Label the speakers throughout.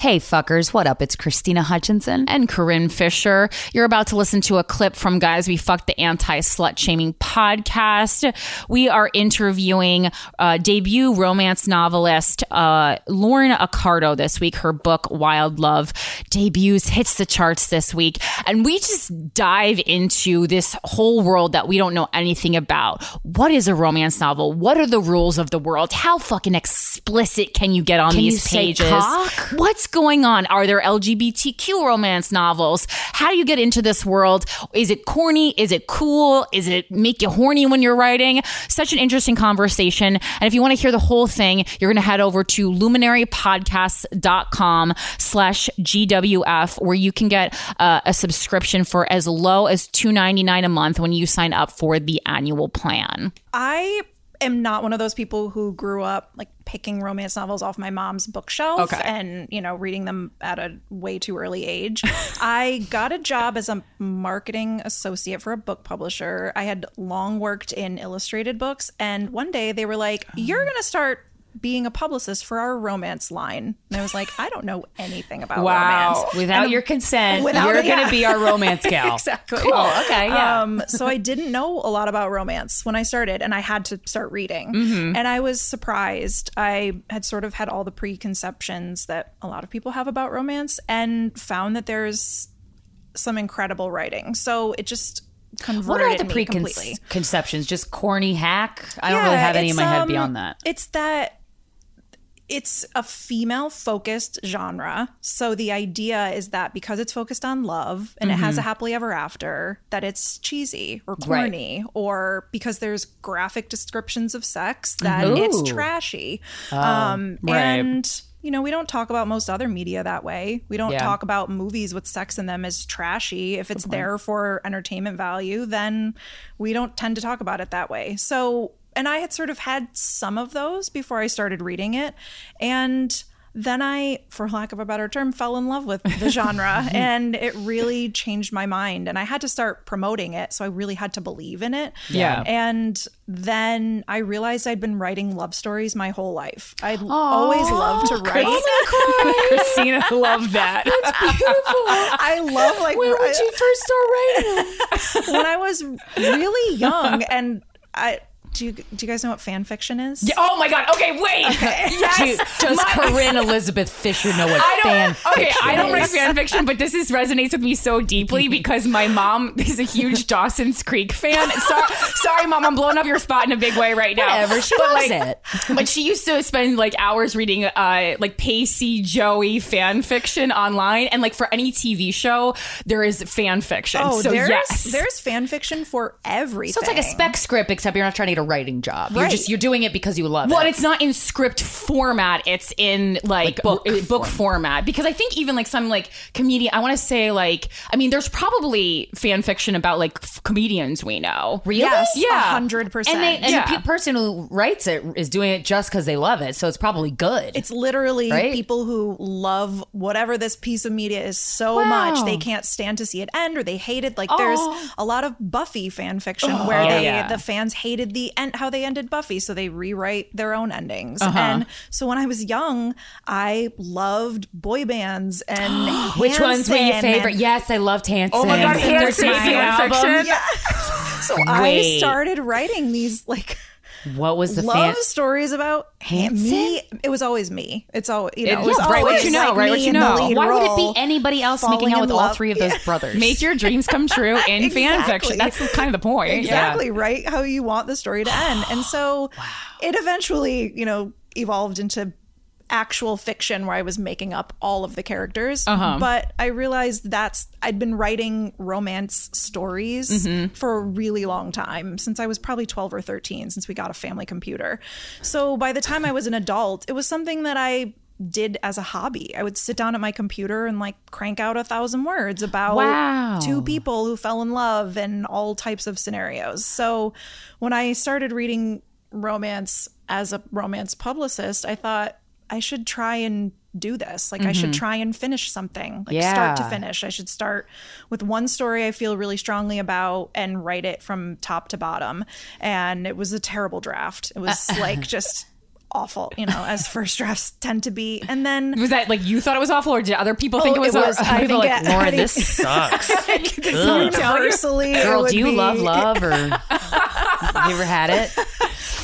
Speaker 1: Hey fuckers, what up? It's Krystyna Hutchinson
Speaker 2: and Corinne Fisher. You're about to listen to a clip from Guys We Fucked the Anti Slut Shaming podcast. We are interviewing uh, debut romance novelist uh, Lauren Accardo this week. Her book Wild Love debuts, hits the charts this week, and we just dive into this whole world that we don't know anything about. What is a romance novel? What are the rules of the world? How fucking explicit can you get on
Speaker 1: Can
Speaker 2: these pages? What's going on? Are there LGBTQ romance novels? How do you get into this world? Is it corny? Is it cool? Is it make you horny when you're writing? Such an interesting conversation. And if you want to hear the whole thing, you're going to head over to luminarypodcasts.com slash GWF where you can get uh, a subscription for as low as $2.99 a month when you sign up for the annual plan.
Speaker 3: I am not one of those people who grew up like picking romance novels off my mom's bookshelf
Speaker 2: Okay.
Speaker 3: and you know reading them at a way too early age. I got a job as a marketing associate for a book publisher. I had long worked in illustrated books and one day they were like, "You're going to start being a publicist for our romance line." And I was like, "I don't know anything about romance."
Speaker 1: Without
Speaker 3: And-
Speaker 1: your consent,
Speaker 3: Without
Speaker 1: you're going to be our romance gal.
Speaker 3: exactly.
Speaker 1: Cool. Okay. Yeah.
Speaker 3: Um, so I didn't know a lot about romance when I started, and I had to start reading. And I was surprised. I had sort of had all the preconceptions that a lot of people have about romance, and found that there's some incredible writing. So it just converted
Speaker 1: what are the preconceptions? Just corny hack? I don't really have any in my head
Speaker 3: um,
Speaker 1: beyond that.
Speaker 3: It's that it's a female focused genre. So the idea is that because it's focused on love and it has a happily ever after, that it's cheesy or
Speaker 1: Mm-hmm. Right.
Speaker 3: corny, or because there's graphic descriptions of sex, that it's trashy.
Speaker 1: Oh,
Speaker 3: um,
Speaker 2: right.
Speaker 3: And you know, we don't talk about most other media that way. We don't
Speaker 1: Yeah.
Speaker 3: talk about movies with sex in them as trashy. If it's there for entertainment value, then we don't tend to talk about it that way. So, and I had sort of had some of those before I started reading it. And then I, for lack of a better term, fell in love with the genre and it really changed my mind. And I had to start promoting it. So I really had to believe in it.
Speaker 2: Yeah.
Speaker 3: And then I realized I'd been writing love stories my whole life. I'd always loved to write.
Speaker 2: Krystyna loved that. That's beautiful.
Speaker 3: I love like
Speaker 1: Where would you first start writing?
Speaker 3: when I was really young and I do you, do you guys know what fan fiction is?
Speaker 2: oh my God. Okay, wait. Yes.
Speaker 1: Does
Speaker 2: My-
Speaker 1: Corinne Elizabeth Fisher know what
Speaker 2: I
Speaker 1: fan
Speaker 2: don't. Okay,
Speaker 1: fiction
Speaker 2: I don't write
Speaker 1: is?
Speaker 2: fan fiction, but this is resonates with me so deeply because my mom is a huge Dawson's Creek fan. So, sorry, mom, I'm blowing up your spot in a big way right now.
Speaker 1: Whatever, she
Speaker 2: but
Speaker 1: loves
Speaker 2: like,
Speaker 1: it.
Speaker 2: But she used to spend like hours reading uh like Pacey Joey fan fiction online, and like for any TV show, there is fan fiction.
Speaker 3: Oh,
Speaker 2: so
Speaker 3: there's
Speaker 2: yes,
Speaker 3: there's fan fiction for everything.
Speaker 1: So it's like a spec script, except you're not trying to get a writing job. You're just you're doing it because you love
Speaker 2: Well,
Speaker 1: it.
Speaker 2: and it's not in script format. It's in like,
Speaker 1: book
Speaker 2: uh, book format. Because I think even like some like comedian, I want to say like, I mean, there's probably fan fiction about like f- comedians we know.
Speaker 1: Really?
Speaker 3: Yes,
Speaker 2: Yeah.
Speaker 3: hundred percent.
Speaker 1: And, they, and
Speaker 2: Yeah.
Speaker 1: the pe- person who writes it is doing it just because they love it, so it's probably good.
Speaker 3: It's literally
Speaker 1: Right?
Speaker 3: people who love whatever this piece of media is so
Speaker 1: Wow.
Speaker 3: much they can't stand to see it end or they hate it. Like there's a lot of Buffy fan fiction where
Speaker 1: Oh,
Speaker 3: they
Speaker 1: yeah.
Speaker 3: the fans hated the end how they ended Buffy, so they rewrite their own endings.
Speaker 1: Uh-huh.
Speaker 3: And so when I was young, I loved boy bands and
Speaker 1: Which ones were your favorite?
Speaker 3: and-
Speaker 1: Yes, I loved Hanson.
Speaker 2: Oh my God,
Speaker 1: Their
Speaker 2: Hanson
Speaker 1: debut
Speaker 2: fan
Speaker 1: album.
Speaker 2: fiction?
Speaker 3: So I started writing these like
Speaker 1: What was the
Speaker 3: love
Speaker 1: fan?
Speaker 3: stories about
Speaker 1: Hanson?
Speaker 3: me. It was always me. It's always you know.
Speaker 2: It-
Speaker 3: It, was
Speaker 2: yeah, right what you know,
Speaker 3: like
Speaker 2: right what you know.
Speaker 1: Why would it be anybody else making
Speaker 3: falling
Speaker 1: out
Speaker 3: in
Speaker 1: with all three of those brothers?
Speaker 2: Make your dreams come true in fan fiction. That's kind of the point. Yeah.
Speaker 3: exactly right how you want the story to end and so it eventually you know evolved into actual fiction where i was making up all of the characters
Speaker 2: Uh-huh.
Speaker 3: but i realized that's i'd been writing romance stories
Speaker 2: Mm-hmm.
Speaker 3: for a really long time since i was probably 12 or 13 since we got a family computer so by the time i was an adult it was something that i did as a hobby. I would sit down at my computer and like crank out a thousand words about
Speaker 2: Wow.
Speaker 3: two people who fell in love and all types of scenarios. So when I started reading romance as a romance publicist, I thought I should try and do this. Like I should mm-hmm. try and finish something, like start to finish. I should start with one story I feel really strongly about and write it from top to bottom. And it was a terrible draft. It was like just awful, you know, as first drafts tend to be. And then
Speaker 2: Was that like you thought it was awful, or did other people think
Speaker 3: Oh,
Speaker 2: it was?
Speaker 3: it was- I think
Speaker 2: like,
Speaker 3: it-
Speaker 1: Lauren,
Speaker 3: I think-
Speaker 1: this sucks.
Speaker 3: universally,
Speaker 1: Girl, do you
Speaker 3: be-
Speaker 1: love love or have you ever had it?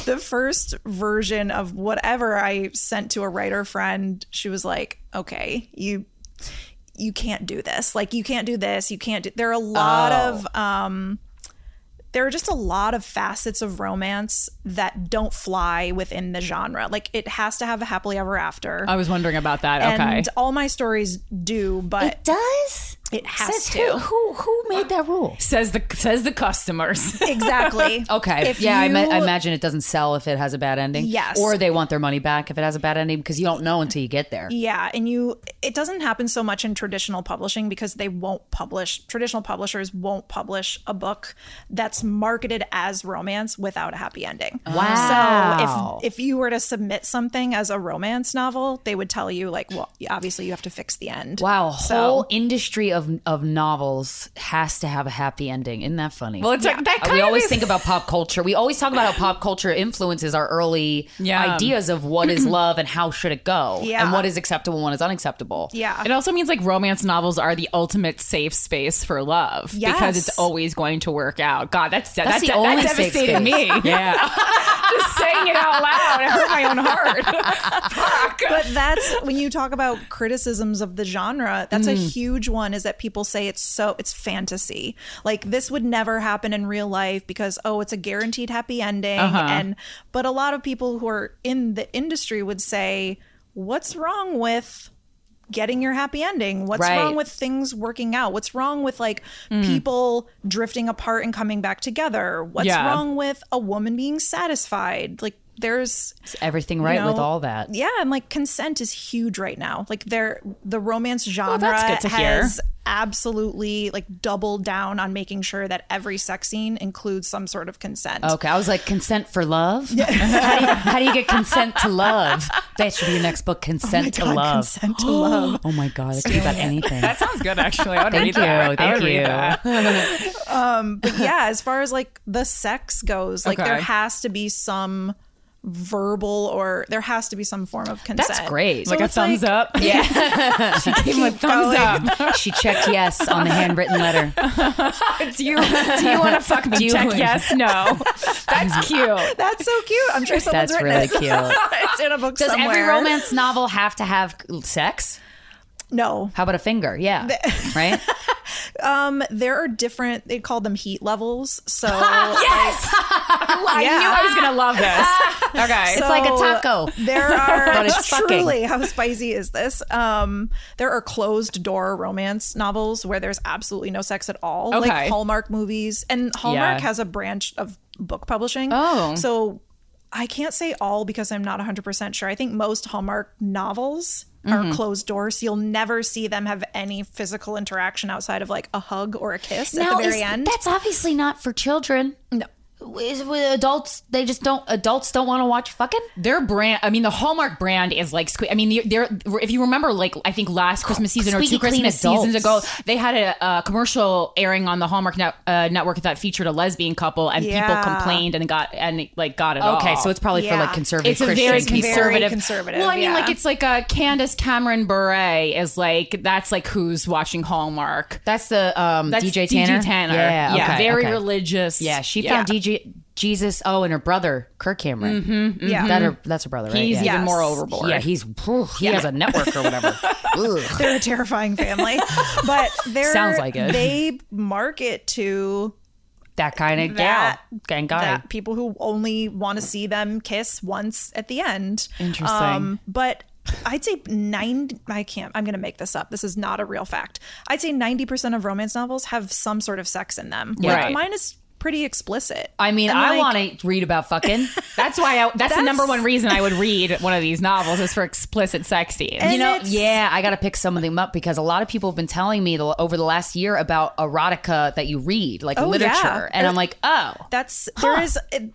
Speaker 3: The first version of whatever I sent to a writer friend, she was like, "Okay, you you can't do this. Like you can't do this. You can't do." There are a lot of um there are just a lot of facets of romance that don't fly within the genre. Like it has to have a happily ever after.
Speaker 2: I was wondering about that. Okay.
Speaker 3: And all my stories do, but It
Speaker 1: does?
Speaker 3: It has
Speaker 1: Says
Speaker 3: to.
Speaker 1: who, who who made that rule?
Speaker 2: says the says the customers.
Speaker 3: Exactly.
Speaker 1: Okay.
Speaker 3: If
Speaker 1: yeah, I, ma- I imagine it doesn't sell if it has a bad ending.
Speaker 3: Yes.
Speaker 1: Or they want their money back if it has a bad ending because you don't know until you get there.
Speaker 3: Yeah, and you it doesn't happen so much in traditional publishing because they won't publish traditional publishers won't publish a book that's marketed as romance without a happy ending.
Speaker 1: Wow.
Speaker 3: So if if you were to submit something as a romance novel, they would tell you like, well, obviously you have to fix the end.
Speaker 1: Wow,
Speaker 3: So-
Speaker 1: whole industry of of novels has to have a happy ending. Isn't that funny?
Speaker 2: well, it's like that kind
Speaker 1: we
Speaker 2: of
Speaker 1: always
Speaker 2: is-
Speaker 1: think about pop culture. We always talk about how pop culture influences our early
Speaker 2: Yeah.
Speaker 1: ideas of what is love and how should it go,
Speaker 3: Yeah.
Speaker 1: and what is acceptable and what is unacceptable.
Speaker 3: Yeah.
Speaker 2: It also means like romance novels are the ultimate safe space for love because it's always going to work out. God, that's
Speaker 1: That's
Speaker 2: that's
Speaker 1: the
Speaker 2: that
Speaker 1: only safe
Speaker 2: devastated
Speaker 1: space.
Speaker 2: me.
Speaker 1: Yeah,
Speaker 2: Just saying it out loud, it hurt my own heart. Fuck.
Speaker 3: but that's when you talk about criticisms of the genre that's a mm. huge one is that people say it's so it's fantasy. Like this would never happen in real life because oh it's a guaranteed happy ending. Uh-huh. And but a lot of people who are in the industry would say what's wrong with getting your happy ending? What's
Speaker 1: Right.
Speaker 3: wrong with things working out? What's wrong with like mm. people drifting apart and coming back together? What's
Speaker 2: Yeah.
Speaker 3: wrong with a woman being satisfied? Like there's
Speaker 1: Is everything right
Speaker 3: you
Speaker 1: with all that.
Speaker 3: Yeah, and like consent is huge right now. Like there the romance genre
Speaker 2: that's good to hear.
Speaker 3: has absolutely like doubled down on making sure that every sex scene includes some sort of consent.
Speaker 1: Okay, I was like, consent for love. how, do you, how do you get consent to love? That should be your next book, oh consent to
Speaker 3: God,
Speaker 1: love.
Speaker 3: consent to love.
Speaker 1: Oh my god, that could be about anything.
Speaker 2: That sounds good, actually. I would
Speaker 1: Thank
Speaker 2: read that.
Speaker 1: you,
Speaker 2: I
Speaker 1: thank
Speaker 2: would
Speaker 1: you.
Speaker 2: that.
Speaker 3: Um, but yeah, as far as like the sex goes, like there has to be some verbal or there has to be some form of consent.
Speaker 1: That's great.
Speaker 2: Like a thumbs
Speaker 3: like-
Speaker 2: up. Yeah. she gave him a thumbs up.
Speaker 1: she checked yes on the handwritten letter.
Speaker 2: Do you do you want to fuck me?
Speaker 1: Do you-
Speaker 2: Check yes, no. That's cute.
Speaker 3: That's so cute. I'm sure someone's
Speaker 1: That's really
Speaker 3: it.
Speaker 1: cute.
Speaker 3: it's in a book
Speaker 1: Does
Speaker 3: somewhere.
Speaker 1: every romance novel have to have sex?
Speaker 3: No.
Speaker 1: How about a finger? Yeah, right.
Speaker 3: Um, there are different. They call them heat levels. So
Speaker 2: Yes. I knew I was gonna love this. Okay.
Speaker 1: It's like a taco.
Speaker 3: There are
Speaker 1: But it's fucking.
Speaker 3: truly how spicy is this? Um, there are closed door romance novels where there's absolutely no sex at all,
Speaker 2: Okay.
Speaker 3: like Hallmark movies, and Hallmark
Speaker 2: Yeah.
Speaker 3: has a branch of book publishing.
Speaker 2: Oh.
Speaker 3: so I can't say all because I'm not 100 percent sure. I think most Hallmark novels.
Speaker 2: Mm-hmm.
Speaker 3: Are closed doors, so you'll never see them have any physical interaction outside of like a hug or a kiss at the very
Speaker 1: is-
Speaker 3: end.
Speaker 1: that's obviously not for children.
Speaker 3: No.
Speaker 1: Is, with adults, they just don't. Adults don't want to watch fucking.
Speaker 2: Their brand, I mean, the Hallmark brand is like, I mean, they're, they're- if you remember, like, I think last Christmas season or two Christmas seasons ago, they had a, a commercial airing on the Hallmark net, uh, network that featured a lesbian couple, and people complained and got and like got it.
Speaker 1: Okay,
Speaker 2: all.
Speaker 1: so it's probably for like conservative.
Speaker 2: it's a
Speaker 1: Christian
Speaker 2: very
Speaker 1: people.
Speaker 3: very
Speaker 2: conservative.
Speaker 3: conservative,
Speaker 2: Well, I mean,
Speaker 3: yeah.
Speaker 2: like it's like a Candace Cameron Bure is like that's like who's watching Hallmark.
Speaker 1: That's the um,
Speaker 2: That's
Speaker 1: DJ Tanner.
Speaker 2: Yeah,
Speaker 1: Yeah, okay,
Speaker 2: very
Speaker 1: okay.
Speaker 2: religious.
Speaker 1: Yeah, she found DJ Jesus. Oh, and her brother Kirk Cameron.
Speaker 3: Yeah.
Speaker 1: that her, that's her brother, right?
Speaker 2: He's
Speaker 1: yeah.
Speaker 2: even more overboard.
Speaker 1: Yeah, he's whew, he has a network or whatever.
Speaker 3: They're a terrifying family, but they're
Speaker 1: Sounds like it.
Speaker 3: They market to
Speaker 1: That kind of
Speaker 3: That-
Speaker 1: gal, gang guy.
Speaker 3: that people who only want to see them kiss once at the end. Um,
Speaker 2: Interesting.
Speaker 3: but I'd say nine. I can't. I'm going to make this up. This is not a real fact. I'd say ninety percent of romance novels have some sort of sex in them. Like,
Speaker 2: Right.
Speaker 3: mine is pretty explicit.
Speaker 1: I mean,
Speaker 3: And,
Speaker 1: I
Speaker 3: like-
Speaker 1: want to read about fucking.
Speaker 2: That's why I, that's, the number one reason I would read one of these novels is for explicit sex scenes.
Speaker 1: You know, yeah, I got to pick some of them up because a lot of people have been telling me the, over the last year about erotica that you read, like
Speaker 3: Oh,
Speaker 1: literature,
Speaker 3: yeah.
Speaker 1: and I'm like, oh,
Speaker 3: That's there is it,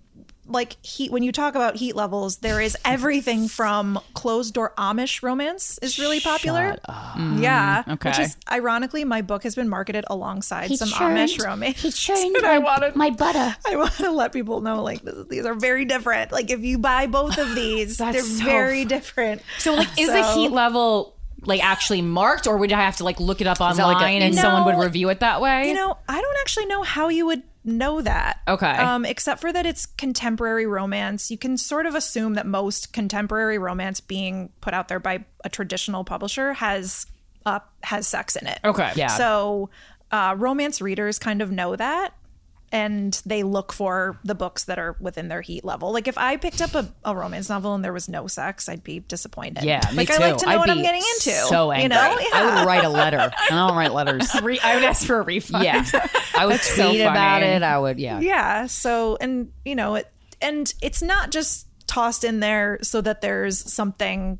Speaker 3: like heat when you talk about heat levels. There is everything from closed door Amish romance is really popular. Mm, yeah,
Speaker 2: okay.
Speaker 3: Which is ironically, my book has been marketed alongside some Amish romance.
Speaker 4: He churned
Speaker 3: And I
Speaker 4: my,
Speaker 3: wanted-
Speaker 4: my butter.
Speaker 3: I want to let people know like this, these are very different. Like if you buy both of these, they're
Speaker 2: so
Speaker 3: very
Speaker 2: fu-
Speaker 3: different.
Speaker 2: So, like, is the
Speaker 3: So-
Speaker 2: heat level like actually marked, or would I have to like look it up online
Speaker 1: like a-
Speaker 2: and someone would review it that way?
Speaker 3: You know, I don't actually know how you would know that.
Speaker 2: Okay.
Speaker 3: Um, except for that it's contemporary romance. You can sort of assume that most contemporary romance being put out there by a traditional publisher has uh, has sex in it.
Speaker 2: okay,
Speaker 1: Yeah.
Speaker 3: So uh, romance readers kind of know that. And they look for the books that are within their heat level. Like if I picked up a, a romance novel and there was no sex, I'd be disappointed.
Speaker 1: yeah, me
Speaker 3: like
Speaker 1: too.
Speaker 3: I like to know
Speaker 1: I'd
Speaker 3: what I'm getting into.
Speaker 1: So angry.
Speaker 3: You know?
Speaker 1: I would write a letter. I don't write letters.
Speaker 2: Re- I would ask for a refund.
Speaker 1: Yeah, I would
Speaker 2: That's so
Speaker 1: tweet about it. I would, yeah.
Speaker 3: yeah so and you know it and it's not just tossed in there so that there's something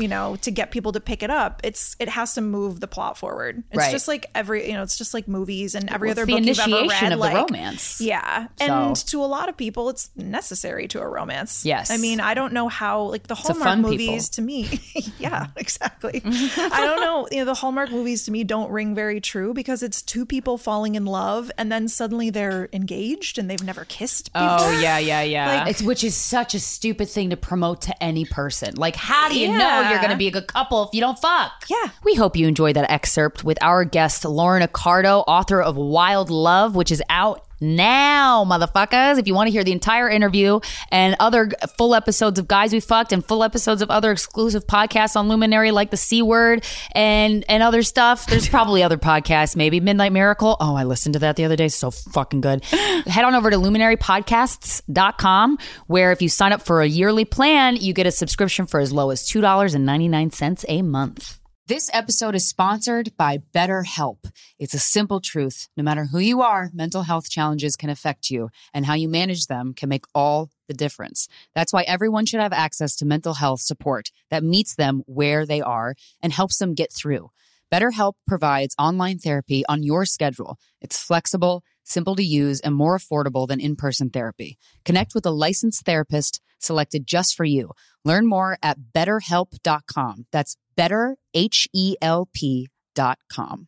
Speaker 3: you know to get people to pick it up it's it has to move the plot forward it's
Speaker 1: Right.
Speaker 3: just like every you know it's just like movies and every
Speaker 1: Well,
Speaker 3: other book you've ever read
Speaker 1: of the romance.
Speaker 3: yeah
Speaker 1: So-
Speaker 3: and to a lot of people it's necessary to a romance
Speaker 1: Yes.
Speaker 3: i mean i don't know how like the hallmark movies
Speaker 1: people.
Speaker 3: to me yeah mm-hmm. exactly i don't know you know the hallmark movies to me don't ring very true because it's two people falling in love and then suddenly they're engaged and they've never kissed oh, before.
Speaker 2: Oh yeah, yeah, yeah.
Speaker 3: Like,
Speaker 1: It's which is such a stupid thing to promote to any person. Like, how do you know
Speaker 3: Yeah.
Speaker 1: You're going to be a good couple if you don't fuck?
Speaker 3: Yeah.
Speaker 1: We hope you enjoyed that excerpt with our guest Lauren Accardo, author of Wild Love, which is out now, motherfuckers. If you want to hear the entire interview and other full episodes of Guys We Fucked and full episodes of other exclusive podcasts on Luminary, like the C Word and and other stuff, there's probably other podcasts. Maybe Midnight Miracle. Oh, I listened to that the other day. So fucking good. Head on over to luminarypodcasts.com, where if you sign up for a yearly plan, you get a subscription for as low as two dollars and ninety nine cents a month. This episode is sponsored by BetterHelp. It's a simple truth. No matter who you are, mental health challenges can affect you, and how you manage them can make all the difference. That's why everyone should have access to mental health support that meets them where they are and helps them get through. BetterHelp provides online therapy on your schedule. It's flexible, simple to use, and more affordable than in person therapy. Connect with a licensed therapist selected just for you. Learn more at betterhelp.com. That's better, H E L P.com.